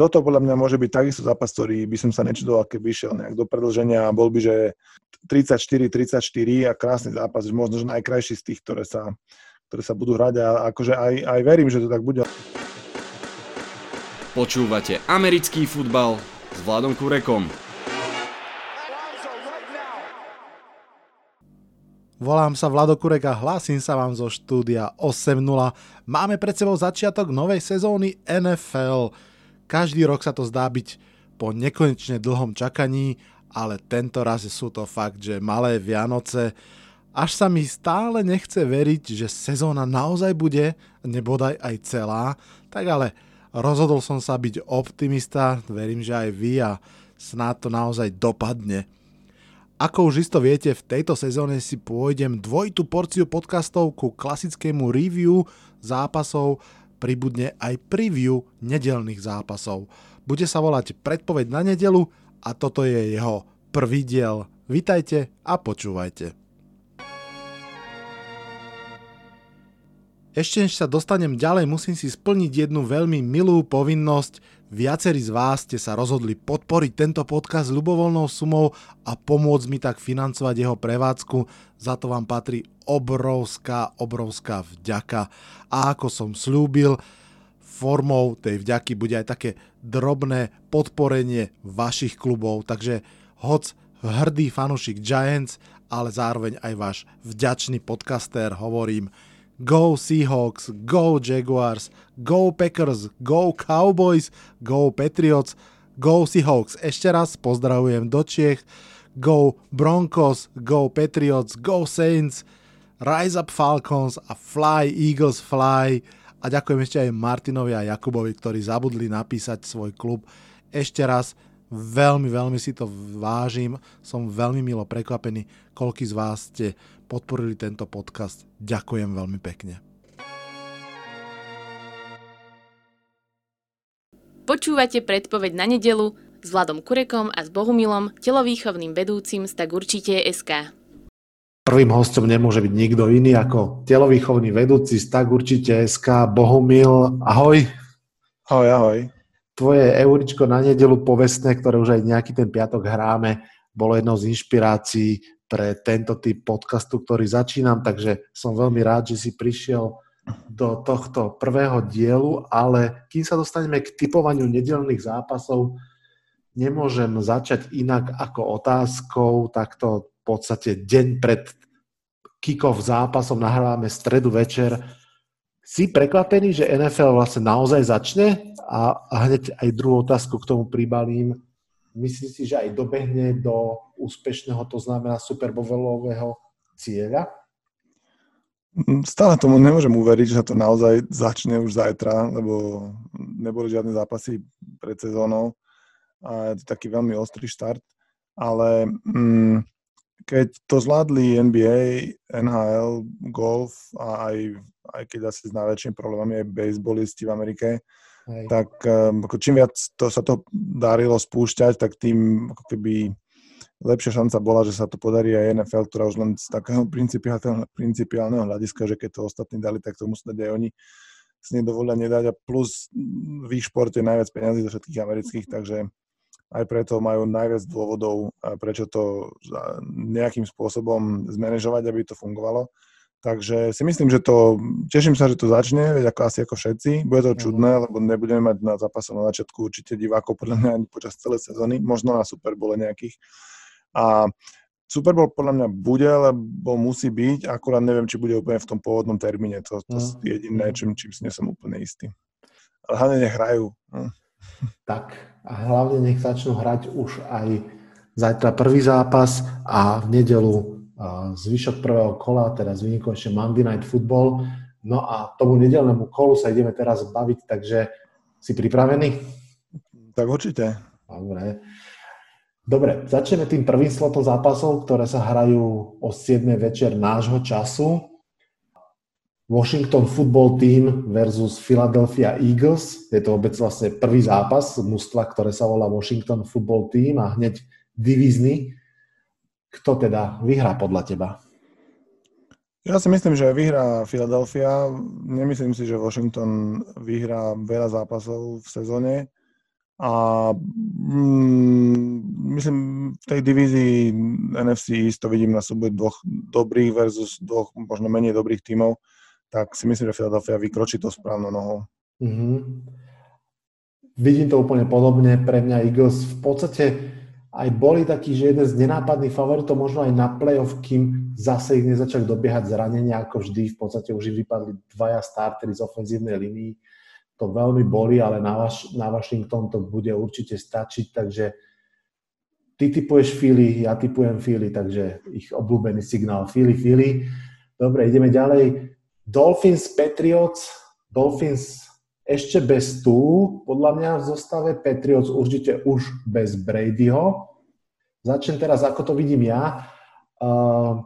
toto podľa mňa môže byť takisto zápas, ktorý by som sa nečudoval, keby išiel nejak do predlženia a bol by, že 34-34 a krásny zápas, možno, že najkrajší z tých, ktoré sa, ktoré sa budú hrať a akože aj, aj verím, že to tak bude. Počúvate americký futbal s Vladom Kurekom. Volám sa Vlado Kurek a hlásim sa vám zo štúdia 8.0. Máme pred sebou začiatok novej sezóny NFL. Každý rok sa to zdá byť po nekonečne dlhom čakaní, ale tento raz sú to fakt, že malé Vianoce. Až sa mi stále nechce veriť, že sezóna naozaj bude, nebodaj aj celá, tak ale rozhodol som sa byť optimista, verím, že aj vy a snáď to naozaj dopadne. Ako už isto viete, v tejto sezóne si pôjdem dvojitú porciu podcastov ku klasickému review zápasov, pribudne aj preview nedelných zápasov. Bude sa volať Predpoveď na nedelu a toto je jeho prvý diel. Vítajte a počúvajte. Ešte než sa dostanem ďalej, musím si splniť jednu veľmi milú povinnosť. Viacerí z vás ste sa rozhodli podporiť tento podcast ľubovoľnou sumou a pomôcť mi tak financovať jeho prevádzku. Za to vám patrí obrovská, obrovská vďaka. A ako som slúbil, formou tej vďaky bude aj také drobné podporenie vašich klubov. Takže hoc hrdý fanušik Giants, ale zároveň aj váš vďačný podcaster, hovorím – Go Seahawks, Go Jaguars, Go Packers, Go Cowboys, Go Patriots, Go Seahawks. Ešte raz pozdravujem do Čiech. Go Broncos, Go Patriots, Go Saints, Rise Up Falcons a Fly Eagles Fly. A ďakujem ešte aj Martinovi a Jakubovi, ktorí zabudli napísať svoj klub. Ešte raz veľmi, veľmi si to vážim. Som veľmi milo prekvapený, koľký z vás ste podporili tento podcast. Ďakujem veľmi pekne. Počúvate predpoveď na nedelu s Vladom Kurekom a s Bohumilom, telovýchovným vedúcim z tak určite SK. Prvým hostom nemôže byť nikto iný ako telovýchovný vedúci z tak určite SK Bohumil. Ahoj. Ahoj, ahoj. Tvoje euričko na nedelu povestné, ktoré už aj nejaký ten piatok hráme, bolo jednou z inšpirácií pre tento typ podcastu, ktorý začínam, takže som veľmi rád, že si prišiel do tohto prvého dielu, ale kým sa dostaneme k typovaniu nedelných zápasov, nemôžem začať inak ako otázkou, takto v podstate deň pred kick-off zápasom nahrávame stredu večer. Si prekvapený, že NFL vlastne naozaj začne? A, a hneď aj druhú otázku k tomu pribalím Myslíš si, že aj dobehne do úspešného, to znamená superbovelového cieľa? Mm, stále tomu nemôžem uveriť, že to naozaj začne už zajtra, lebo neboli žiadne zápasy pred sezónou a je to taký veľmi ostrý štart, ale mm, keď to zvládli NBA, NHL, golf a aj, aj keď asi s najväčšími problémami aj baseballisti v Amerike, Tak um, ako čím viac to sa to darilo spúšťať, tak tým ako keby lepšia šanca bola, že sa to podarí aj NFL, ktorá už len z takého principiálneho, hľadiska, že keď to ostatní dali, tak to musí dať aj oni si nedovolia nedať a plus v ich športe najviac peniazí zo všetkých amerických, takže aj preto majú najviac dôvodov, prečo to nejakým spôsobom zmanéžovať, aby to fungovalo. Takže si myslím, že to, teším sa, že to začne, veď ako asi ako všetci. Bude to mhm. čudné, lebo nebudeme mať na zápasu na začiatku určite divákov podľa mňa ani počas celej sezóny, možno na Super Bowl nejakých. A Super Bowl podľa mňa bude, lebo musí byť, akurát neviem, či bude úplne v tom pôvodnom termíne. To, to mm. je jediné, mhm. čím, čím si nie som úplne istý. Ale hlavne nech hrajú. Hm. Tak a hlavne nech začnú hrať už aj zajtra prvý zápas a v nedelu zvyšok prvého kola, teraz vynikol ešte Monday Night Football. No a tomu nedelnému kolu sa ideme teraz baviť, takže si pripravený? Tak určite. Dobre. Dobre, začneme tým prvým slotom zápasov, ktoré sa hrajú o 7. večer nášho času. Washington Football Team versus Philadelphia Eagles. Je to vôbec vlastne prvý zápas mužstva, ktoré sa volá Washington Football Team a hneď divízny. Kto teda vyhrá podľa teba? Ja si myslím, že vyhrá Philadelphia. Nemyslím si, že Washington vyhrá veľa zápasov v sezóne. A mm, myslím, v tej divízii NFC East to vidím na súboj dvoch dobrých versus dvoch možno menej dobrých tímov, tak si myslím, že Philadelphia vykročí to správnou nohou. Mm-hmm. Vidím to úplne podobne. Pre mňa Eagles v podstate aj boli takí, že jeden z nenápadných favoritov možno aj na playoff, kým zase ich nezačali dobiehať zranenia, ako vždy. V podstate už vypadli dvaja startery z ofenzívnej linii to veľmi boli, ale na, Vaš- na Washington to bude určite stačiť, takže ty typuješ Philly, ja typujem Philly, takže ich obľúbený signál Philly, Philly. Dobre, ideme ďalej. Dolphins, Patriots, Dolphins ešte bez tú, podľa mňa v zostave Patriots určite už bez Bradyho. Začnem teraz, ako to vidím ja. Uh,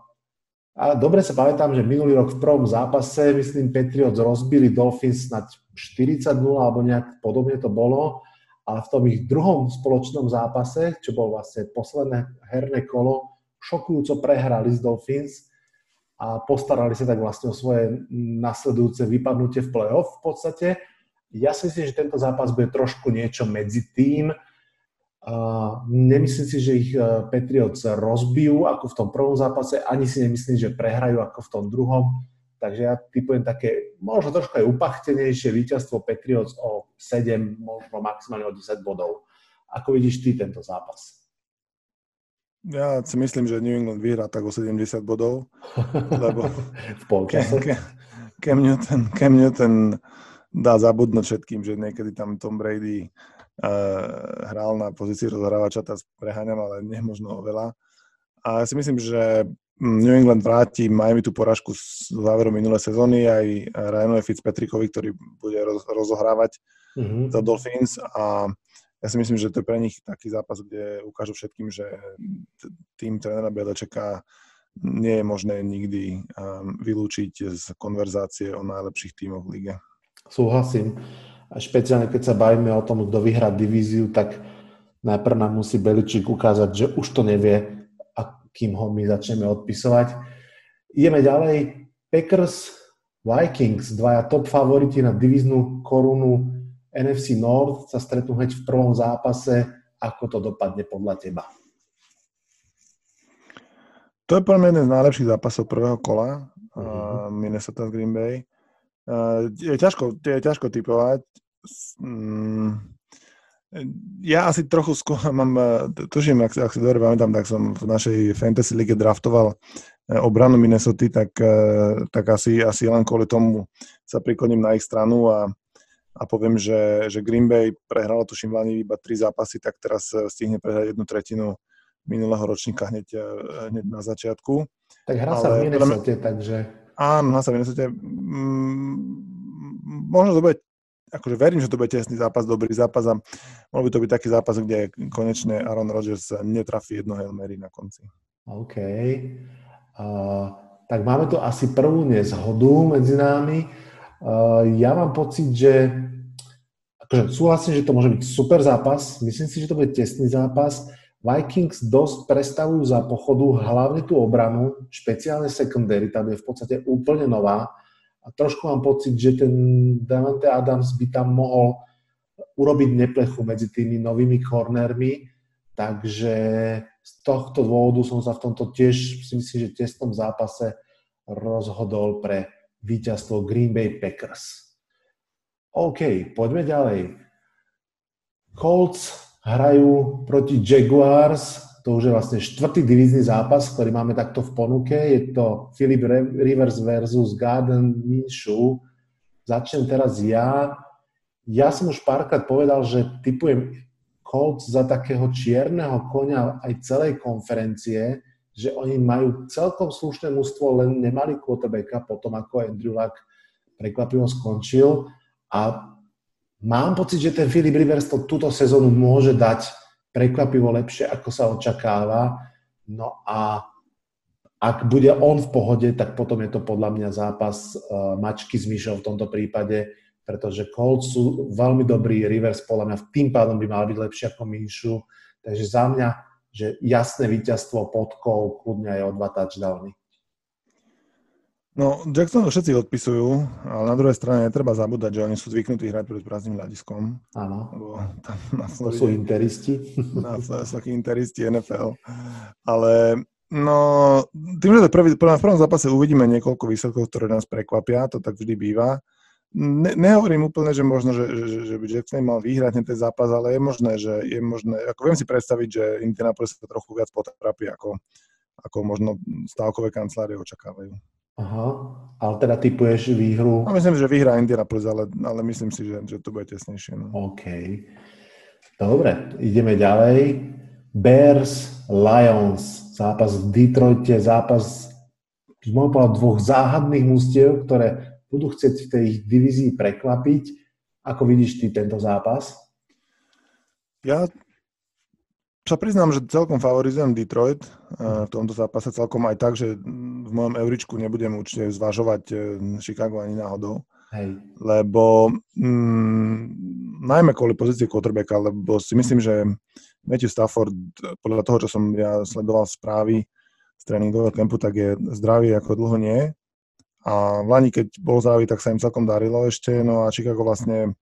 a dobre sa pamätám, že minulý rok v prvom zápase, myslím, Patriots rozbili Dolphins na 40-0 alebo nejak podobne to bolo. A v tom ich druhom spoločnom zápase, čo bol vlastne posledné herné kolo, šokujúco prehrali z Dolphins a postarali sa tak vlastne o svoje nasledujúce vypadnutie v play-off v podstate. Ja si myslím, že tento zápas bude trošku niečo medzi tým, nemyslím si, že ich e, Patriots rozbijú ako v tom prvom zápase, ani si nemyslím, že prehrajú ako v tom druhom. Takže ja typujem také možno trošku aj upachtenejšie víťazstvo Patriots o 7, možno maximálne o 10 bodov. Ako vidíš ty tento zápas? Ja si myslím, že New England vyhrá tak o 70 bodov, lebo v polčase. Cam, Cam, Newton, Cam Newton dá zabudnúť všetkým, že niekedy tam Tom Brady hral na pozícii rozhrávača, teraz preháňam, ale nemožno veľa. A ja si myslím, že New England vráti Miami tú poražku z záveru minulé sezóny aj Ryanovi Fitzpatrickovi, ktorý bude roz, rozohrávať mm-hmm. za Dolphins a ja si myslím, že to je pre nich taký zápas, kde ukážu všetkým, že tým trénera Bielečeka nie je možné nikdy um, vylúčiť z konverzácie o najlepších tímoch v lige. Súhlasím a špeciálne keď sa bavíme o tom, kto vyhrá divíziu, tak najprv nám musí Beličík ukázať, že už to nevie, a kým ho my začneme odpisovať. Ideme ďalej. Packers, Vikings, dvaja top favoriti na divíznu korunu NFC North sa stretnú hneď v prvom zápase. Ako to dopadne podľa teba? To je pre mňa jeden z najlepších zápasov prvého kola uh-huh. Minnesota Green Bay. Uh, je, ťažko, je ťažko typovať. Mm, ja asi trochu skôr mám, e, tuším, ak, ak si dobre pamätám, tak som v našej Fantasy League draftoval e, obranu Minnesota, tak, tak asi, asi len kvôli tomu sa prikloním na ich stranu a, a poviem, že, že Green Bay prehralo tuším v iba tri zápasy, tak teraz stihne prehrať jednu tretinu minulého ročníka hneď, hneď na začiatku. Tak hrá sa v Minnesota, takže Áno, na Minnesota. Možno to bude, akože verím, že to bude tesný zápas, dobrý zápas a mohol by to byť taký zápas, kde konečne Aaron Rodgers netrafí jedno Hail Mary na konci. OK. Uh, tak máme tu asi prvú nezhodu medzi nami. Uh, ja mám pocit, že akože súhlasím, že to môže byť super zápas. Myslím si, že to bude tesný zápas. Vikings dosť prestavujú za pochodu hlavne tú obranu, špeciálne secondary, tam je v podstate úplne nová a trošku mám pocit, že ten Davante Adams by tam mohol urobiť neplechu medzi tými novými cornermi, takže z tohto dôvodu som sa v tomto tiež, si myslím, že testom zápase rozhodol pre víťazstvo Green Bay Packers. OK, poďme ďalej. Colts hrajú proti Jaguars, to už je vlastne štvrtý divízny zápas, ktorý máme takto v ponuke. Je to Philip Rivers versus Garden Minshew. Začnem teraz ja. Ja som už párkrát povedal, že typujem Colts za takého čierneho konia aj celej konferencie, že oni majú celkom slušné mústvo, len nemali quarterbacka potom, ako Andrew Luck prekvapivo skončil. A Mám pocit, že ten Filip Rivers to túto sezónu môže dať prekvapivo lepšie, ako sa očakáva. No a ak bude on v pohode, tak potom je to podľa mňa zápas uh, mačky s myšou v tomto prípade, pretože Colts sú veľmi dobrý, Rivers podľa mňa tým pádom by mal byť lepšie ako Minšu. Takže za mňa, že jasné víťazstvo podkov, kľudne aj o dva touchdowny. No, Jackson všetci odpisujú, ale na druhej strane netreba zabúdať, že oni sú zvyknutí hrať pred prázdnym hľadiskom. Áno. Lebo tam na to sú interisti. Na Floride sú takí interisti NFL. Ale no, tým, že to prvý, v prvom zápase uvidíme niekoľko výsledkov, ktoré nás prekvapia, to tak vždy býva. Ne, nehovorím úplne, že možno, že, že, že by Jackson mal vyhrať ten zápas, ale je možné, že je možné, ako viem si predstaviť, že Indianapolis sa trochu viac potrapí, ako, ako možno stávkové kancelárie očakávajú. Aha, ale teda typuješ výhru? No, myslím, že vyhrá Indianapolis, ale, ale myslím si, že, že to bude tesnejšie. No. OK. Dobre, ideme ďalej. Bears, Lions, zápas v Detroite, zápas z môjho pohľadu dvoch záhadných mústiev, ktoré budú chcieť v tej divízii prekvapiť. Ako vidíš ty tento zápas? Ja sa priznám, že celkom favorizujem Detroit eh, v tomto zápase, celkom aj tak, že v mojom euričku nebudem určite zvažovať eh, Chicago ani náhodou. Hej. Lebo mm, najmä kvôli pozícii quarterbacka, lebo si myslím, že Matthew Stafford, podľa toho, čo som ja sledoval správy z tréningového kempu, tak je zdravý ako dlho nie. A v Lani, keď bol zdravý, tak sa im celkom darilo ešte, no a Chicago vlastne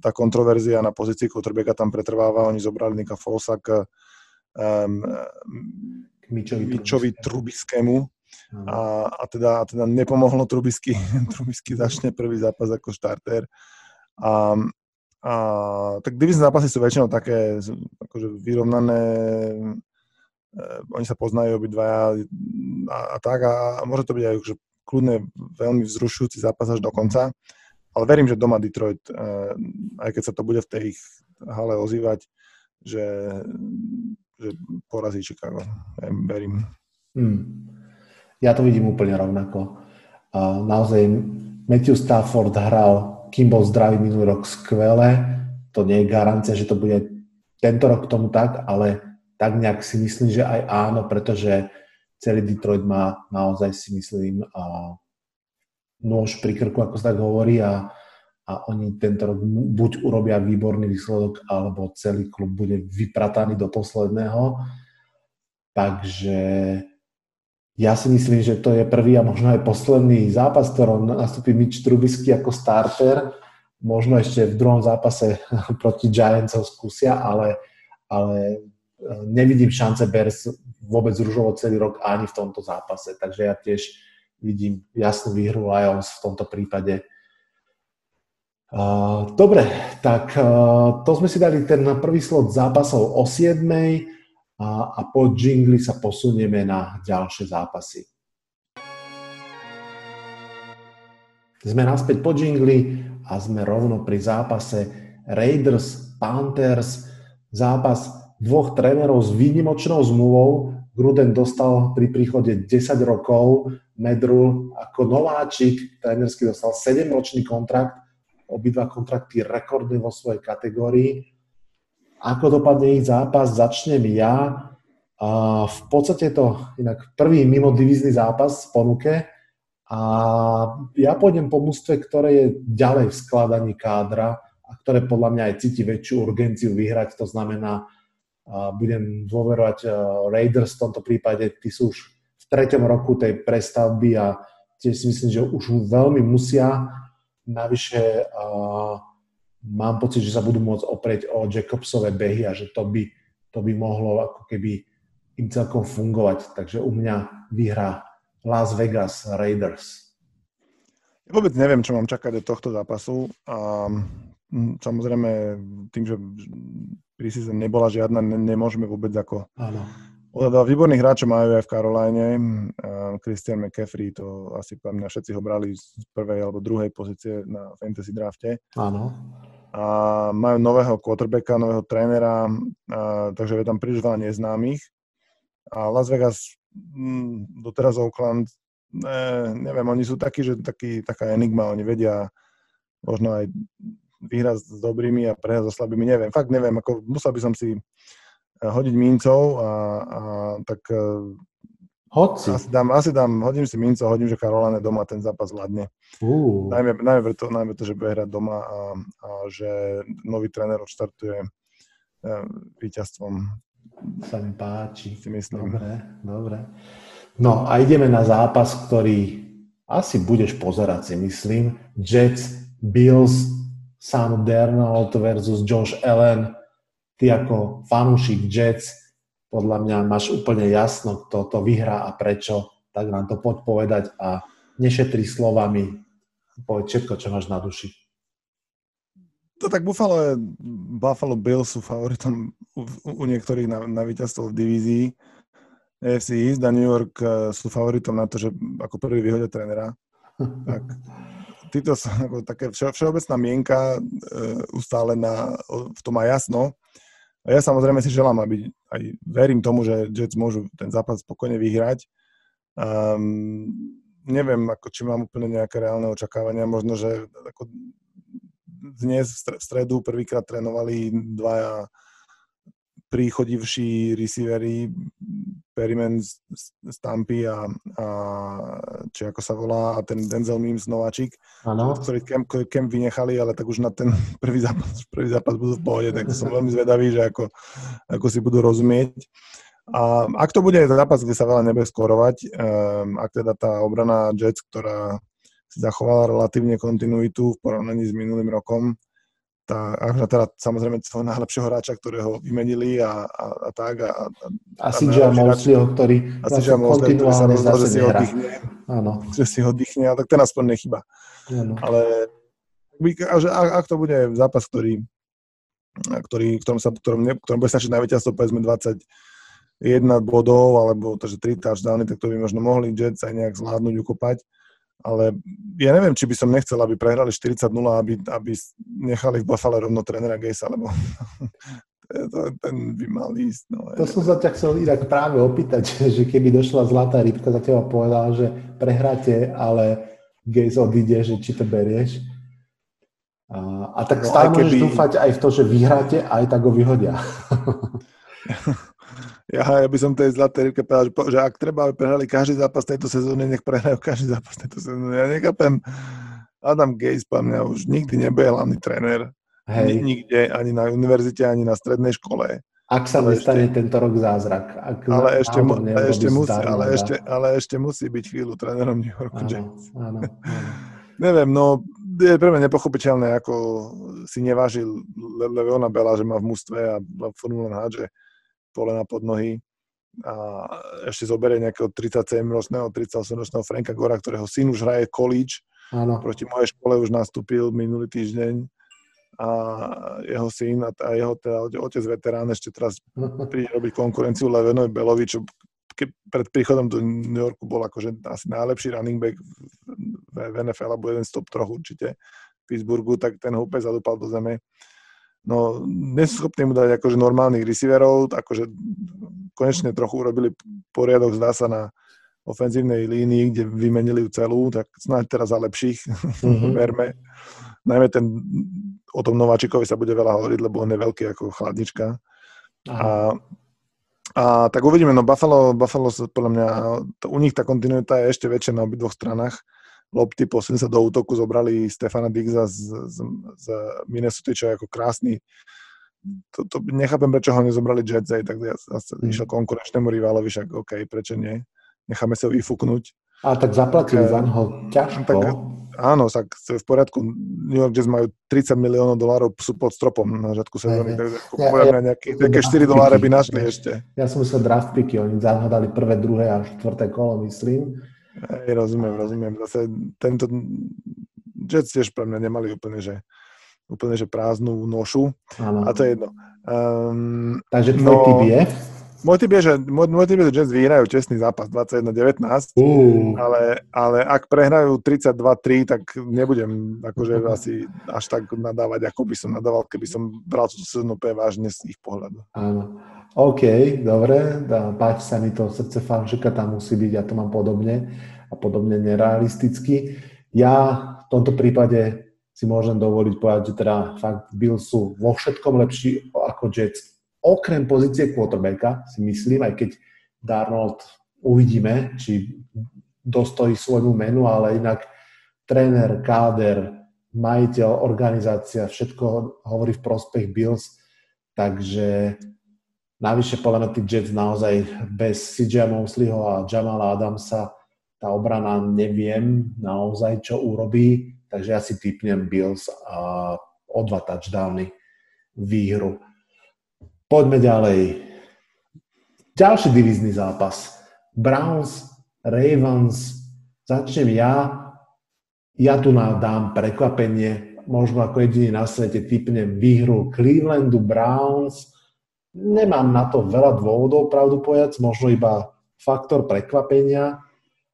tá kontroverzia na pozícii quarterbacka tam pretrváva. Oni zobrali Nika Fosa k um, Mičovi, Mičovi Trubiskému a, a, teda, a teda nepomohlo Trubisky. Trubisky začne prvý zápas ako štarter. A, a tak divizné zápasy sú väčšinou také akože vyrovnané, e, oni sa poznajú obidvaja a, a tak a, a môže to byť aj akože kľudne veľmi vzrušujúci zápas až do konca. Ale verím, že doma Detroit, eh, aj keď sa to bude v tej ich hale ozývať, že, že porazí Chicago. Verím. Hmm. Ja to vidím úplne rovnako. Naozaj Matthew Stafford hral, kým bol zdravý minulý rok, skvele. To nie je garancia, že to bude tento rok tomu tak, ale tak nejak si myslím, že aj áno, pretože celý Detroit má naozaj si myslím nôž pri krku, ako sa tak hovorí a, a oni tento rok buď urobia výborný výsledok, alebo celý klub bude vyprataný do posledného. Takže ja si myslím, že to je prvý a možno aj posledný zápas, ktorom nastúpi Mitch Trubisky ako starter. Možno ešte v druhom zápase proti Giants ho skúsia, ale, ale e, nevidím šance Bears vôbec ružovo celý rok ani v tomto zápase. Takže ja tiež vidím jasnú výhru Lions v tomto prípade. Dobre, tak to sme si dali ten prvý slot zápasov o 7 a, a po jingli sa posunieme na ďalšie zápasy. Sme naspäť po jingli a sme rovno pri zápase Raiders, Panthers, zápas dvoch trénerov s výnimočnou zmluvou. Gruden dostal pri príchode 10 rokov, Medru ako nováčik, trénersky dostal 7-ročný kontrakt, obidva kontrakty rekordné vo svojej kategórii. Ako dopadne ich zápas, začnem ja. A v podstate to inak prvý mimo divizný zápas v ponuke a ja pôjdem po mústve, ktoré je ďalej v skladaní kádra a ktoré podľa mňa aj cíti väčšiu urgenciu vyhrať. To znamená, budem dôverovať Raiders v tomto prípade, tí sú už v treťom roku tej prestavby a tiež si myslím, že už veľmi musia. Navyše uh, mám pocit, že sa budú môcť oprieť o Jacobsové behy a že to by, to by mohlo ako keby im celkom fungovať. Takže u mňa vyhrá Las Vegas Raiders. Ja vôbec neviem, čo mám čakať od tohto zápasu. A samozrejme, tým, že prísizem nebola žiadna, nemôžeme vôbec ako Áno Odhadal výborných hráčov majú aj v Caroline. Christian McCaffrey, to asi pre mňa všetci ho brali z prvej alebo druhej pozície na fantasy drafte. Áno. A majú nového quarterbacka, nového trénera, takže je tam príliš veľa neznámych. A Las Vegas, doteraz Oakland, ne, neviem, oni sú takí, že taký, taká enigma, oni vedia možno aj vyhrať s dobrými a prehrať so slabými, neviem, fakt neviem, ako musel by som si hodiť mincov a, a tak e, Hoci. Asi dám, asi dám, hodím si mincov, hodím, že Karolane doma ten zápas vládne. Uh. Najmä, najmä, preto, najmä to, že bude hrať doma a, a že nový tréner odštartuje e, víťazstvom. Sa mi páči. Si myslím. Dobre, dobre. No a ideme na zápas, ktorý asi budeš pozerať si myslím. Jets, Bills, Sam Darnold versus Josh Allen. Ty ako fanúšik Jets, podľa mňa máš úplne jasno, kto to vyhrá a prečo, tak nám to poď povedať a nešetri slovami, povedz všetko, čo máš na duši. To tak Buffalo, je, Buffalo Bills sú favoritom u, u niektorých na, na víťazstvo v divízii. AFC East a New York eh, sú favoritom na to, že ako prvý vyhodia trénera. Tak títo sú ako také všeobecná mienka e, ustále na, v tom má jasno. A ja samozrejme si želám, aby aj verím tomu, že Jets môžu ten zápas spokojne vyhrať. Um, neviem, ako, či mám úplne nejaké reálne očakávania. Možno, že ako dnes v stredu prvýkrát trénovali dvaja príchodivší receivery Perimen z, Tampy a, a či ako sa volá, a ten Denzel Mims nováčik, ktorý kem vynechali, ale tak už na ten prvý zápas, prvý zápas budú v pohode, tak som veľmi zvedavý, že ako, ako si budú rozumieť. A ak to bude zápas, kde sa veľa nebude skorovať, um, ak teda tá obrana Jets, ktorá si zachovala relatívne kontinuitu v porovnaní s minulým rokom, tá, a teda samozrejme svojho najlepšieho hráča, ktorého vymenili a, a, a tak. A, a, a CJ Mosleyho, ktorý a CJ Mosley, ktorý sa rozhodol, že si oddychne. Áno. Že si oddychne, ale tak ten aspoň nechyba. Áno. Ale že ak, ak to bude zápas, ktorý, ktorý, ktorom, sa, ktorom, ne, ktorom bude stačiť na víťazstvo, povedzme 21 bodov, alebo to, že 3 touchdowny, tak to by možno mohli Jets aj nejak zvládnuť, ukopať ale ja neviem, či by som nechcel, aby prehrali 40-0, aby, aby nechali v Buffalo rovno trénera Gejsa, lebo to, ten by mal ísť. No, to som sa ťa chcel inak práve opýtať, že keby došla zlatá rybka, za teba povedala, že prehráte, ale Gejs odíde, že či to berieš. A, a tak no, stále môžeš keby... dúfať aj v to, že vyhráte, aj tak ho vyhodia. Ja, ja by som tej zlaté rybke povedal, že, že ak treba, aby prehrali každý zápas tejto sezóny, nech prehrajú každý zápas tejto sezóny. Ja nechápem, Adam Gaze po mňa už nikdy nebude hlavný tréner. Hej. Nikde, ani na univerzite, ani na strednej škole. Ak sa ale nestane ešte, tento rok zázrak. Ak ale, ešte, mu, ale, ešte musí, ale, ešte, ale ešte musí byť chvíľu trénerom New Yorku áno. Áno, áno. Neviem, no je pre mňa nepochopiteľné, ako si nevážil Le- Leveona Bela, že má v mústve a Formula hádže polena pod nohy a ešte zoberie nejakého 37-ročného, 38-ročného Franka Gora, ktorého syn už hraje college. Áno. Proti mojej škole už nastúpil minulý týždeň a jeho syn a, jeho teda otec veterán ešte teraz príde robiť konkurenciu Levenovi Belovi, čo ke, pred príchodom do New Yorku bol akože asi najlepší running back v, v NFL, alebo jeden z top troch určite v Pittsburghu, tak ten ho úplne zadúpal do zeme no neschopní mu dať akože normálnych receiverov, akože konečne trochu urobili poriadok, zdá sa, na ofenzívnej línii, kde vymenili ju celú, tak snáď teraz za lepších, mm-hmm. verme. Najmä ten, o tom Nováčikovi sa bude veľa hovoriť, lebo on je veľký ako chladnička. A, a tak uvidíme, no Buffalo, Buffalo podľa mňa, to, u nich tá kontinuita je ešte väčšia na obidvoch stranách lopty, posunuli sa do útoku, zobrali Stefana Digza z, z, z Minnesota, čo je ako krásny. To, to nechápem, prečo ho nezobrali Jets aj, tak ja zase mm. išiel konkurenčnému rivalovi, však OK, prečo nie? Necháme sa ho vyfúknuť. A tak zaplatili za neho ťažko. Tak, áno, tak v poriadku. New York Jets majú 30 miliónov dolárov, sú pod stropom na začiatku sezóny, tak ja, ja, nejaké, nejaké 4 doláre by našli ešte. Ja som myslel draft picky, oni zahnodali prvé, druhé a štvrté kolo, myslím Hej, rozumiem, rozumiem. Zase tento Jets tiež pre mňa nemali úplne, že, úplne, že prázdnu nošu. Ano. A to je jedno. Um, Takže tvoj no, typ je? Môj typ je, že, môj, môj typ je, že Jets vyhrajú čestný zápas 21-19, uh. ale, ale ak prehrajú 32-3, tak nebudem akože asi až tak nadávať, ako by som nadával, keby som bral túto sezónu vážne z ich pohľadu. Áno. OK, dobre, dá, páči sa mi to srdce fanšika, tam musí byť, ja to mám podobne a podobne nerealisticky. Ja v tomto prípade si môžem dovoliť povedať, že teda fakt Bill sú vo všetkom lepší ako Jets. Okrem pozície quarterbacka si myslím, aj keď Darnold uvidíme, či dostojí svojmu menu, ale inak tréner, káder, majiteľ, organizácia, všetko hovorí v prospech Bills, takže Navyše podľa mňa Jets naozaj bez CJ Mosleyho a Jamala Adamsa tá obrana neviem naozaj, čo urobí, takže ja si typnem Bills a o dva touchdowny výhru. Poďme ďalej. Ďalší divizný zápas. Browns, Ravens. Začnem ja. Ja tu nám dám prekvapenie. Možno ako jediný na svete typnem výhru Clevelandu Browns. Nemám na to veľa dôvodov, pravdu povedať, možno iba faktor prekvapenia.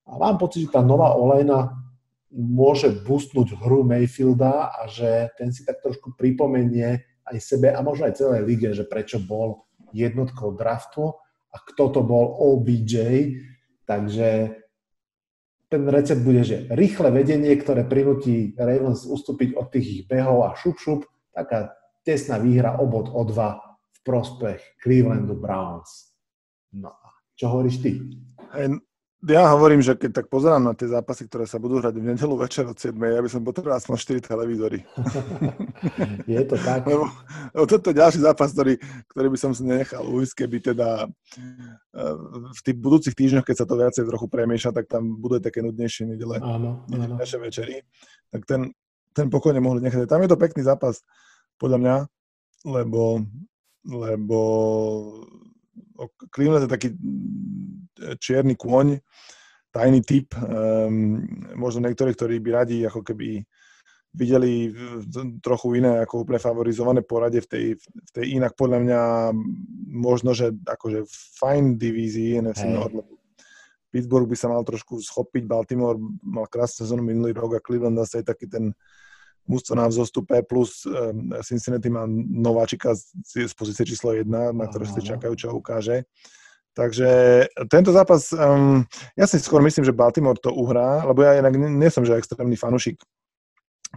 A mám pocit, že tá nová olejna môže boostnúť hru Mayfielda a že ten si tak trošku pripomenie aj sebe a možno aj celej lige, že prečo bol jednotkou draftu a kto to bol OBJ. Takže ten recept bude, že rýchle vedenie, ktoré prinúti Ravens ustúpiť od tých ich behov a šup šup, taká tesná výhra obod o dva v prospech Clevelandu Browns. No a čo hovoríš ty? Ja hovorím, že keď tak pozerám na tie zápasy, ktoré sa budú hrať v nedelu večer od 7, ja by som potreboval aspoň 4 televízory. je to tak. Lebo, lebo toto je ďalší zápas, ktorý, ktorý by som si nenechal ujsť, keby teda eh, v tých budúcich týždňoch, keď sa to viacej trochu premieša, tak tam budú také nudnejšie nedele, áno, áno. večery. Tak ten, ten pokojne mohli nechať. Tam je to pekný zápas, podľa mňa, lebo, lebo Cleveland je taký čierny kôň, tajný typ. Um, možno niektorí, ktorí by radi ako keby videli trochu iné ako úplne favorizované poradie v tej, v tej inak podľa mňa možno, že akože fajn divízii NFC hey. Pittsburgh by sa mal trošku schopiť, Baltimore mal krásnu sezónu minulý rok a Cleveland zase je taký ten mústvo na vzostupe plus um, Cincinnati má nováčika z, z pozície číslo 1, na ktoré si čakajú, čo ukáže. Takže tento zápas, um, ja si skôr myslím, že Baltimore to uhrá, lebo ja inak nie som že extrémny fanušik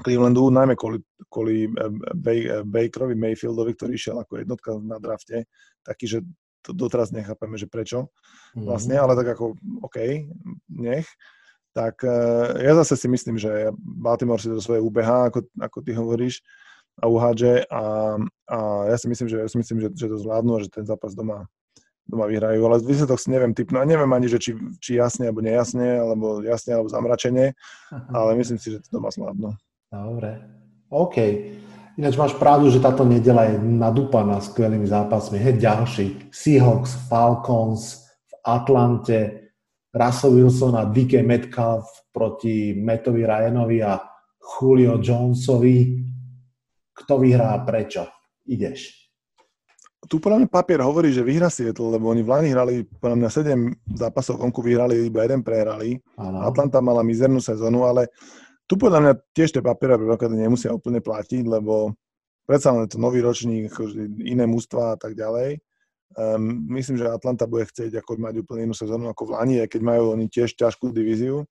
Clevelandu, najmä kvôli, kvôli Bay, Bakerovi Mayfieldovi, ktorý išiel ako jednotka na drafte, taký, že to doteraz nechápeme, že prečo mm-hmm. vlastne, ale tak ako OK, nech tak e, ja zase si myslím, že Baltimore si to svoje UBH, ako, ako ty hovoríš, a uhádže a, a ja si myslím, že, ja si myslím že, že to zvládnu a že ten zápas doma, doma vyhrajú, ale výsledok si neviem typnúť a neviem ani, že či, či jasne alebo nejasne, alebo jasne alebo zamračenie, ale myslím si, že to doma zvládnu. Dobre, OK. Ináč máš pravdu, že táto nedela je nadúpaná skvelými zápasmi. Hej, ďalší. Seahawks, Falcons v Atlante, Russell Wilson a DK Metcalf proti Mattovi Ryanovi a Julio Jonesovi. Kto vyhrá a prečo? Ideš. Tu podľa mňa papier hovorí, že vyhrá Seattle, lebo oni v Lani hrali podľa mňa 7 zápasov konku vyhrali, iba jeden prehrali. Ano. Atlanta mala mizernú sezónu, ale tu podľa mňa tiež tie papiere nemusia úplne platiť, lebo predsa len je to nový ročník, akože iné mústva a tak ďalej. Um, myslím, že Atlanta bude chcieť ako mať úplne inú sezónu ako v Lani, keď majú oni tiež ťažkú divíziu.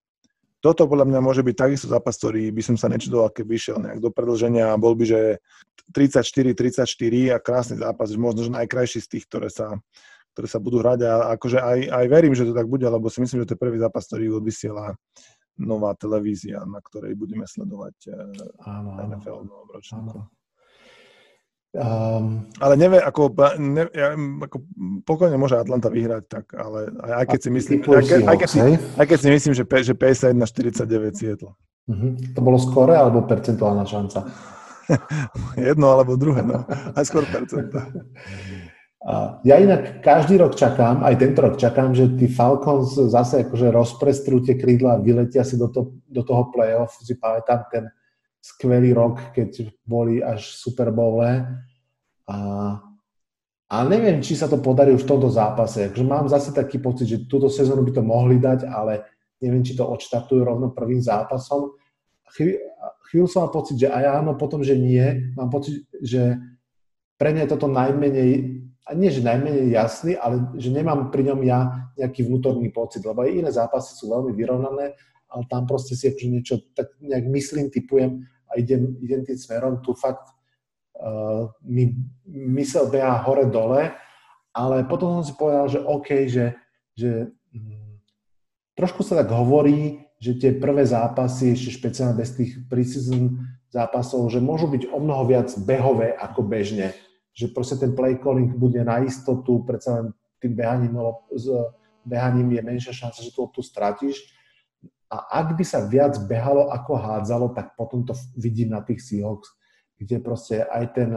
Toto podľa mňa môže byť takisto zápas, ktorý by som sa nečudoval, keby išiel nejak do predlženia a bol by, že 34-34 a krásny zápas, možno, že najkrajší z tých, ktoré sa, ktoré sa budú hrať. A akože aj, aj verím, že to tak bude, lebo si myslím, že to je prvý zápas, ktorý odvysiela nová televízia, na ktorej budeme sledovať eh, áno, NFL áno. Um, ale nevie, ako, ne, ja, ako pokojne môže Atlanta vyhrať, tak, ale aj, aj keď si myslím, aj, aj, aj, keď si, aj keď si myslím, že, že 51 na 49 Seattle. Uh-huh. To bolo skore alebo percentuálna šanca? Jedno alebo druhé, no. Aj skôr percenta. Ja inak každý rok čakám, aj tento rok čakám, že tí Falcons zase akože rozprestrú tie krídla a vyletia si do, to, do toho playoff. Si pamätám ten skvelý rok, keď boli až Super Bowle. A, a neviem, či sa to podarí už v tomto zápase. Takže mám zase taký pocit, že túto sezónu by to mohli dať, ale neviem, či to odštartujú rovno prvým zápasom. Chvíľu som mám pocit, že aj áno, potom, že nie. Mám pocit, že pre mňa je toto najmenej, a nie, že najmenej jasný, ale že nemám pri ňom ja nejaký vnútorný pocit, lebo aj iné zápasy sú veľmi vyrovnané, ale tam proste si akože niečo tak nejak myslím, typujem a idem, idem tým smerom, tu fakt uh, mi mysel beha hore-dole, ale potom som si povedal, že OK, že, že hm, trošku sa tak hovorí, že tie prvé zápasy, ešte špeciálne bez tých preseason zápasov, že môžu byť o mnoho viac behové ako bežne. Že proste ten play calling bude na istotu, predsa len tým behaním, s behaním je menšia šanca, že tú tu stratíš A ak by sa viac behalo ako hádzalo, tak potom to vidím na tých Seahawks, kde proste aj ten,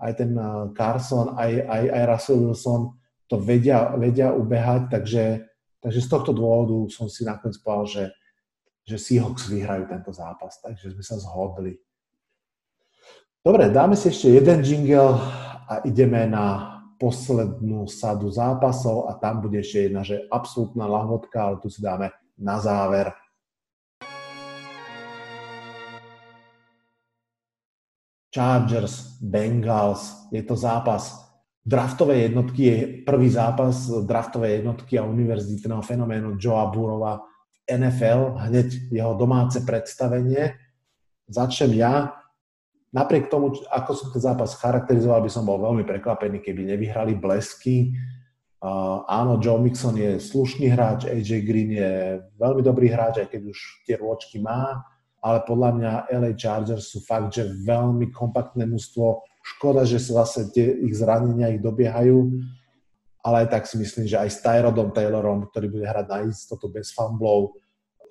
aj ten Carson, aj, aj, aj Russell Wilson to vedia, vedia ubehať, takže, takže z tohto dôvodu som si nakoniec povedal, že, že Seahawks vyhrajú tento zápas, takže sme sa zhodli. Dobre, dáme si ešte jeden jingle a ideme na poslednú sadu zápasov a tam bude ešte jedna, že absolútna lahvodka, ale tu si dáme na záver. Chargers, Bengals, je to zápas draftovej jednotky, je prvý zápas draftovej jednotky a univerzitného fenoménu Joea Burova v NFL, hneď jeho domáce predstavenie. Začnem ja. Napriek tomu, ako som ten zápas charakterizoval, by som bol veľmi prekvapený, keby nevyhrali blesky. Áno, Joe Mixon je slušný hráč, AJ Green je veľmi dobrý hráč, aj keď už tie rôčky má, ale podľa mňa LA Chargers sú fakt, že veľmi kompaktné mužstvo. Škoda, že sa zase tie ich zranenia ich dobiehajú, ale aj tak si myslím, že aj s Tyrodom Taylorom, ktorý bude hrať na istotu bez fumblov,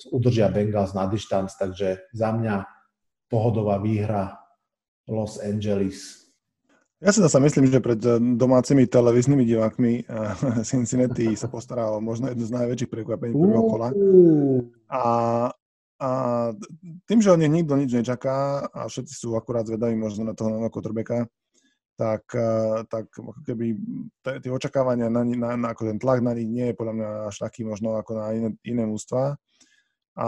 udržia Bengals na distanc, takže za mňa pohodová výhra Los Angeles ja si zase myslím, že pred eh, domácimi televíznymi divákmi eh, Cincinnati sa postaral možno jedno z najväčších prekvapení prvého kola. A, a tým, že o nich nikto nič nečaká a všetci sú akurát zvedaví možno na toho nového Kotrbeka, tak, eh, tak keby tie očakávania na, na, na, ako ten tlak na nich nie je podľa mňa až taký možno ako na iné, iné mústva. A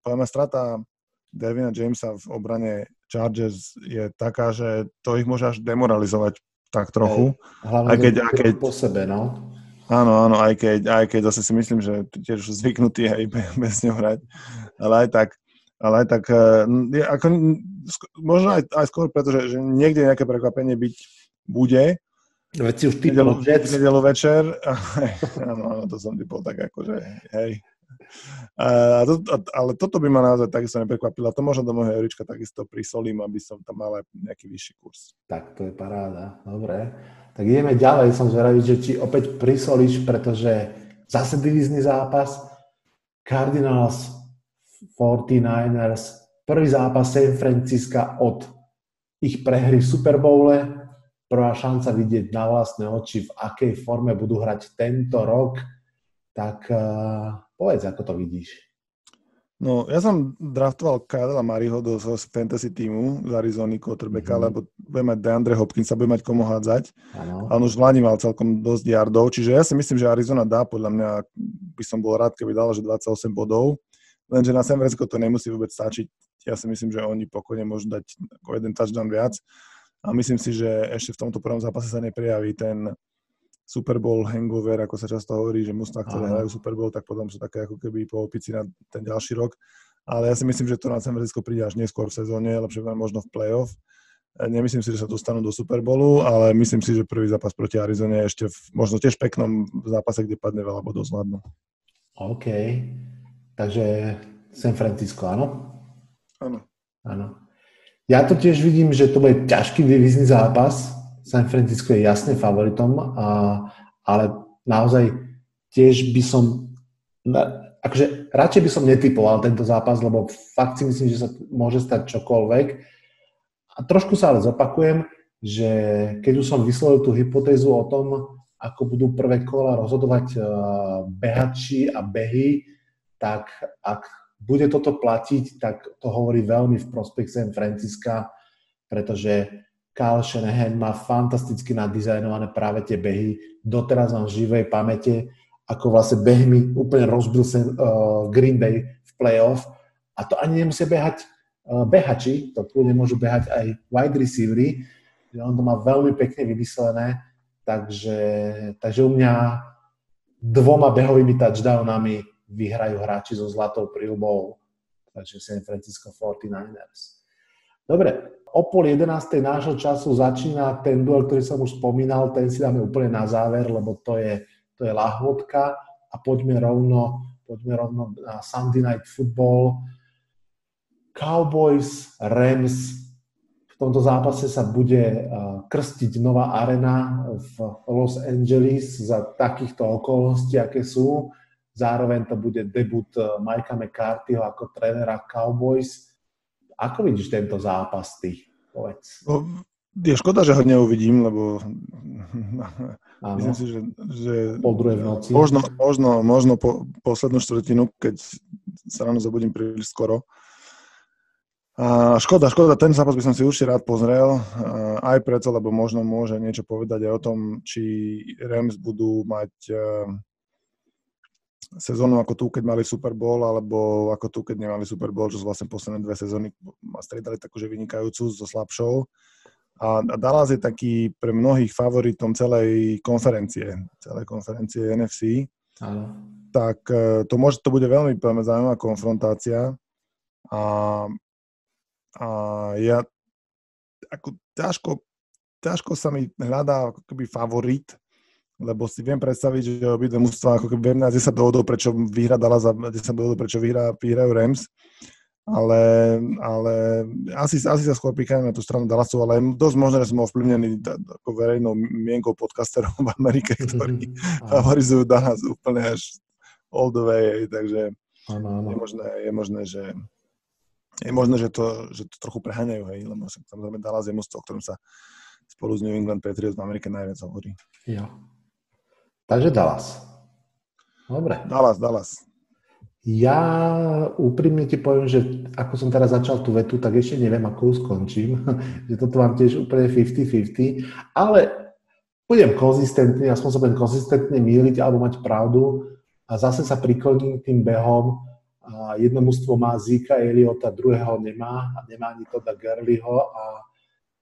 podľa mňa strata Devina Jamesa v obrane Chargers je taká, že to ich môže až demoralizovať tak trochu. Hlavne aj keď, aj keď, po sebe, no. Áno, áno, aj keď, aj keď zase si myslím, že tiež zvyknutý aj bez ňou hrať. Ale aj tak, ale aj tak, eh, je, ako, možno aj, aj skôr, pretože že niekde nejaké prekvapenie byť bude. Veď si už typol V nedelu večer. áno, áno, to som typol tak akože, hej, a to, a, ale toto by ma naozaj takisto neprekvapilo. To možno do môjho Eurička takisto prisolím, aby som tam mal aj nejaký vyšší kurz. Tak to je paráda. Dobre. Tak ideme ďalej. Som zvedavý, že či opäť prisolíš, pretože zase divízny zápas. Cardinals 49ers. Prvý zápas San Francisca od ich prehry v Super Bowle. Prvá šanca vidieť na vlastné oči, v akej forme budú hrať tento rok. Tak uh, Povedz, ako to vidíš. No, ja som draftoval Kyle Mariho do fantasy týmu z Arizony quarterbacka, mm-hmm. lebo bude mať DeAndre Hopkins a bude mať komu hádzať. Ano. A on už v mal celkom dosť yardov, čiže ja si myslím, že Arizona dá, podľa mňa by som bol rád, keby dala, že 28 bodov, lenže na San Francisco to nemusí vôbec stačiť. Ja si myslím, že oni pokojne môžu dať ako jeden touchdown viac a myslím si, že ešte v tomto prvom zápase sa neprejaví ten Super Bowl hangover, ako sa často hovorí, že musia, ktoré hrajú Super Bowl, tak potom sú také ako keby po opici na ten ďalší rok. Ale ja si myslím, že to na San Francisco príde až neskôr v sezóne, lepšie možno v playoff. E, nemyslím si, že sa dostanú do Super Bowlu, ale myslím si, že prvý zápas proti Arizone je ešte v, možno tiež peknom zápase, kde padne veľa bodov zvládnu. OK. Takže San Francisco, áno? Áno. Áno. Ja to tiež vidím, že to bude ťažký divizný zápas, San Francisco je jasne favoritom, a, ale naozaj tiež by som, akože radšej by som netypoval tento zápas, lebo fakt si myslím, že sa môže stať čokoľvek. A trošku sa ale zopakujem, že keď už som vyslovil tú hypotézu o tom, ako budú prvé kola rozhodovať uh, behači a behy, tak ak bude toto platiť, tak to hovorí veľmi v prospech San Francisca, pretože Kyle Shanahan má fantasticky nadizajnované práve tie behy. Doteraz mám v živej pamäte, ako vlastne behmi úplne rozbil sa uh, Green Bay v playoff. A to ani nemusia behať uh, behači, to kľudne môžu behať aj wide receivery. On to má veľmi pekne vymyslené, takže, takže u mňa dvoma behovými touchdownami vyhrajú hráči so zlatou príľbou, takže San Francisco 49ers. Dobre, o pol jedenástej nášho času začína ten duel, ktorý som už spomínal, ten si dáme úplne na záver, lebo to je, to je lahvodka a poďme rovno, poďme rovno na Sunday Night Football. Cowboys, Rams, v tomto zápase sa bude krstiť nová arena v Los Angeles za takýchto okolností, aké sú. zároveň to bude debut Mikea McCarthyho ako trénera Cowboys. Ako vidíš tento zápas ty? Povedz. No, je škoda, že ho neuvidím, lebo Áno. myslím si, že, že po druhej v noci. Možno, možno, možno po poslednú štvrtinu, keď sa ráno zobudím príliš skoro. A škoda, škoda, ten zápas by som si určite rád pozrel, aj preto, lebo možno môže niečo povedať aj o tom, či Rams budú mať sezónu ako tu, keď mali Super Bowl, alebo ako tu, keď nemali Super Bowl, čo sú vlastne posledné dve sezóny a striedali takúže vynikajúcu so slabšou. A Dallas je taký pre mnohých favoritom celej konferencie, celej konferencie NFC. Áno. Tak e, to, môže, to bude veľmi zaujímavá konfrontácia. A, a ja ako ťažko, ťažko sa mi hľadá ako keby favorit, lebo si viem predstaviť, že obidve mužstva ako keby viem na 10 dôvodov, prečo vyhra Dallas a 10 dôvodov, prečo vyhra, vyhrajú Rams ale, ale asi, asi sa skôr pýkajú na tú stranu Dallasu, ale je dosť možné, že som ovplyvnený ako verejnou mienkou podcasterov v Amerike, ktorí favorizujú Dallas úplne až all the way, takže ano, ano. je možné, je možné, že je možné, že to, že to trochu preháňajú, hej, lebo samozrejme Dallas je mústvo, o ktorom sa spolu s New England Patriots v Amerike najviac hovorí. Jo. Takže Dallas. Dobre. Dallas, Dallas. Ja úprimne ti poviem, že ako som teraz začal tú vetu, tak ešte neviem, ako ju skončím. že toto mám tiež úplne 50-50. Ale budem konzistentný, aspoň sa budem konzistentne míliť alebo mať pravdu a zase sa prikloním tým behom. A jedno mužstvo má Zika Eliota, druhého nemá a nemá ani Toda Gerliho a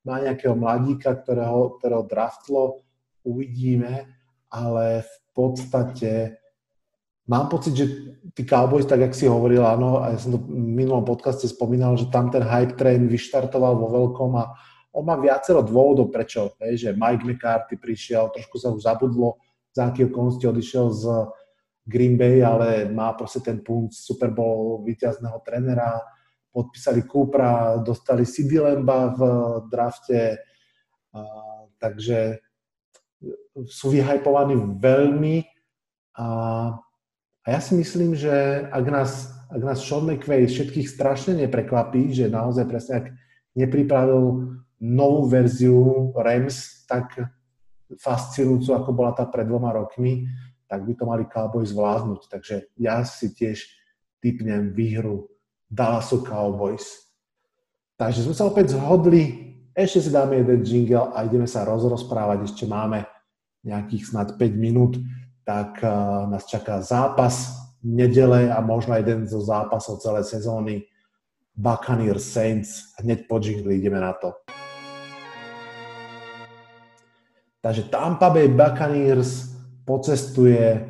má nejakého mladíka, ktorého, ktorého draftlo, uvidíme, ale v podstate Mám pocit, že tí Cowboys, tak jak si hovoril, áno, a ja som to v minulom podcaste spomínal, že tam ten hype train vyštartoval vo veľkom a on má viacero dôvodov, prečo. Hej, že Mike McCarthy prišiel, trošku sa už zabudlo, za aký okolnosti odišiel z Green Bay, ale má proste ten punt Super Bowl víťazného trenera, podpísali Coopera, dostali CD v drafte, a, takže sú vyhypovaní veľmi a a ja si myslím, že ak nás, ak nás Sean McVay všetkých strašne neprekvapí, že naozaj presne ak nepripravil novú verziu Rams tak fascinujúcu, ako bola tá pred dvoma rokmi, tak by to mali Cowboys zvládnuť. Takže ja si tiež typnem výhru Dallasu Cowboys. Takže sme sa opäť zhodli, ešte si dáme jeden jingle a ideme sa rozrozprávať, ešte máme nejakých snad 5 minút tak eh, nás čaká zápas nedele a možno jeden zo zápasov celej sezóny Buccaneers Saints. Hneď po jingli ideme na to. Takže Tampa Bay Buccaneers pocestuje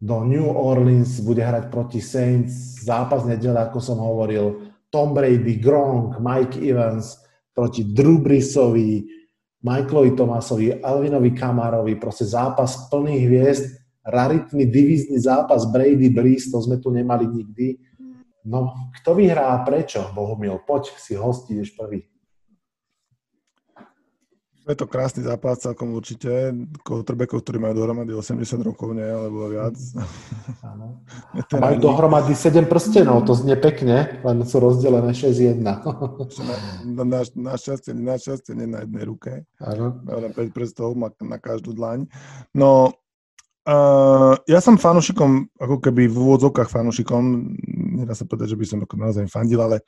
do New Orleans, bude hrať proti Saints. Zápas nedele, ako som hovoril, Tom Brady, Gronk, Mike Evans proti Drew Breesovi, Michaelovi Tomasovi, Alvinovi Kamarovi, proste zápas plný hviezd, raritný divízny zápas Brady Breeze, to sme tu nemali nikdy. No, kto vyhrá a prečo, Bohumil? Poď si hostiť prvý. Je to krásny zápas celkom určite. Quarterbackov, ktorí majú dohromady 80 rokov, nie, alebo viac. Áno. A majú dohromady 7 prstenov, to znie pekne, len sú rozdelené 6-1. na, na, na, šťastie, na šťastie nie na jednej ruke. Áno. Len 5 prstov má na každú dlaň. No, uh, ja som fanúšikom, ako keby v úvodzovkách fanúšikom, nedá sa povedať, že by som naozaj fandil, ale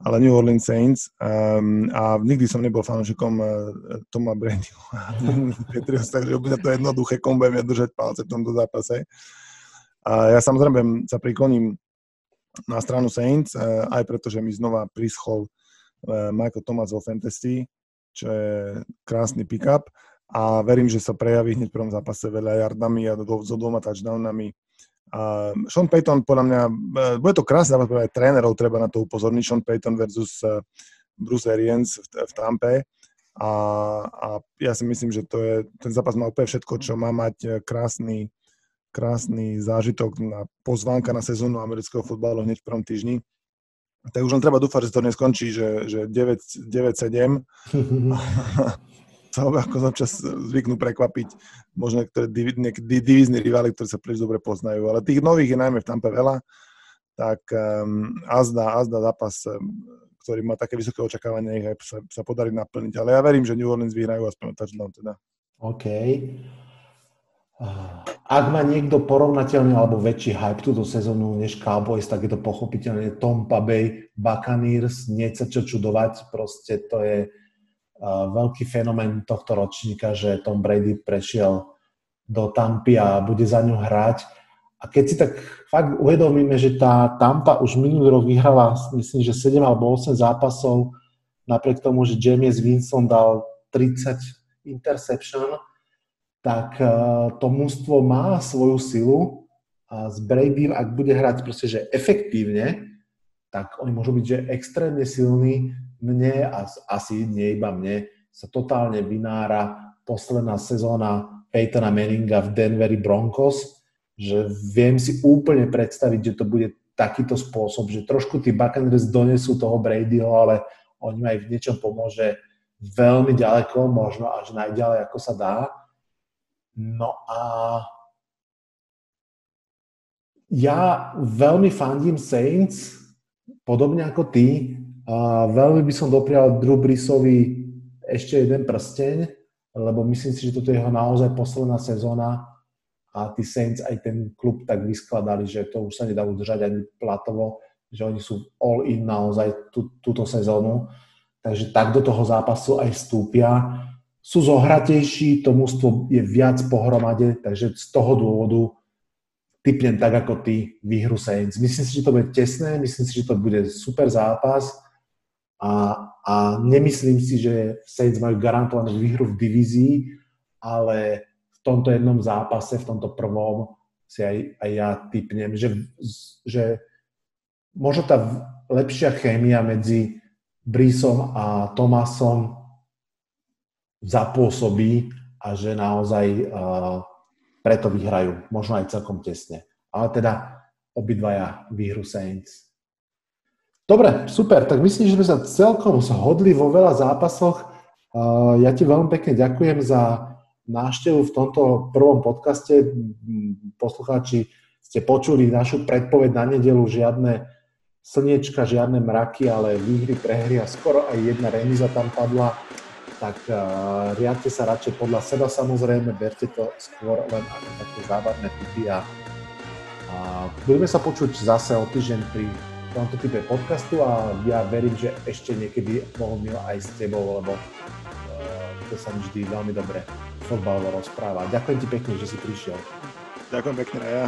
ale New Orleans Saints um, a nikdy som nebol fanúšikom uh, Toma Bradyho Patriots, takže bude to jednoduché, komu budem ja držať palce v tomto zápase. A ja samozrejme sa prikloním na stranu Saints, uh, aj preto, že mi znova prischol uh, Michael Thomas vo Fantasy, čo je krásny pick-up. A verím, že sa prejaví hneď v prvom zápase veľa yardami a so dvoma touchdownami a Sean Payton, podľa mňa, e, bude to krásne zápas, aj trénerov treba na to upozorniť, Sean Payton versus e, Bruce Arians v, v Tampe. A, a ja si myslím, že to je, ten zápas má úplne všetko, čo má mať e, krásny, krásny zážitok na pozvánka na sezónu amerického futbalu hneď v prvom týždni. Tak už len treba dúfať, že to neskončí, že, že 9-7. sa ako občas zvyknú prekvapiť možno niektoré divízni rivali, ktorí sa príliš dobre poznajú. Ale tých nových je najmä v Tampe veľa, tak um, azda, azda zápas, ktorý má také vysoké očakávania, ich aj sa, sa podarí naplniť. Ale ja verím, že New Orleans vyhrajú aspoň touchdown teda. OK. Ak má niekto porovnateľný alebo väčší hype túto sezónu než Cowboys, tak je to pochopiteľne Tampa Bay Buccaneers, nie sa čo čudovať, proste to je veľký fenomén tohto ročníka, že Tom Brady prešiel do Tampy a bude za ňu hrať. A keď si tak fakt uvedomíme, že tá Tampa už minulý rok vyhrala, myslím, že 7 alebo 8 zápasov, napriek tomu, že James Winston dal 30 interception, tak eh, to mústvo má svoju silu a s Bradym, ak bude hrať proste, že efektívne, tak oni môžu byť, že extrémne silní. Mne a asi nie iba mne sa totálne vynára posledná sezóna Peytona Manninga v Denveri Broncos, že viem si úplne predstaviť, že to bude takýto spôsob, že trošku tí Buccaneers donesú toho Bradyho, ale on im aj v niečom pomôže veľmi ďaleko, možno až najďalej, ako sa dá No a ja veľmi fandím Saints, podobne ako ty. A veľmi by som doprial Drew Brisovi ešte jeden prsteň, lebo myslím si, že toto je jeho naozaj posledná sezóna a tí Saints aj ten klub tak vyskladali, že to už sa nedá udržať ani platovo, že oni sú all in naozaj tú, túto sezónu. Takže tak do toho zápasu aj vstúpia sú zohratejší, to mústvo je viac pohromade, takže z toho dôvodu typnem tak ako ty výhru Saints. Myslím si, že to bude tesné, myslím si, že to bude super zápas a, a nemyslím si, že Saints majú garantovanú výhru v divízii, ale v tomto jednom zápase, v tomto prvom si aj, aj ja typnem, že, že možno tá lepšia chémia medzi Brisom a Tomasom zapôsobí a že naozaj uh, preto vyhrajú, možno aj celkom tesne. Ale teda obidvaja výhru Saints. Dobre, super, tak myslím, že sme sa celkom zhodli vo veľa zápasoch. Ja ti veľmi pekne ďakujem za návštevu v tomto prvom podcaste. Poslucháči ste počuli našu predpoveď na nedelu, žiadne slniečka, žiadne mraky, ale výhry, prehry a skoro aj jedna remiza tam padla tak riadte sa radšej podľa seba samozrejme, berte to skôr len ako také zábavné typy a, a budeme sa počuť zase o týždeň pri tomto type podcastu a ja verím, že ešte niekedy mohol aj s tebou, lebo uh, to sa mi vždy veľmi dobre fotbalovo rozpráva. Ďakujem ti pekne, že si prišiel. Ďakujem pekne aj ja.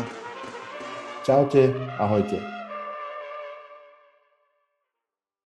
Čaute, ahojte.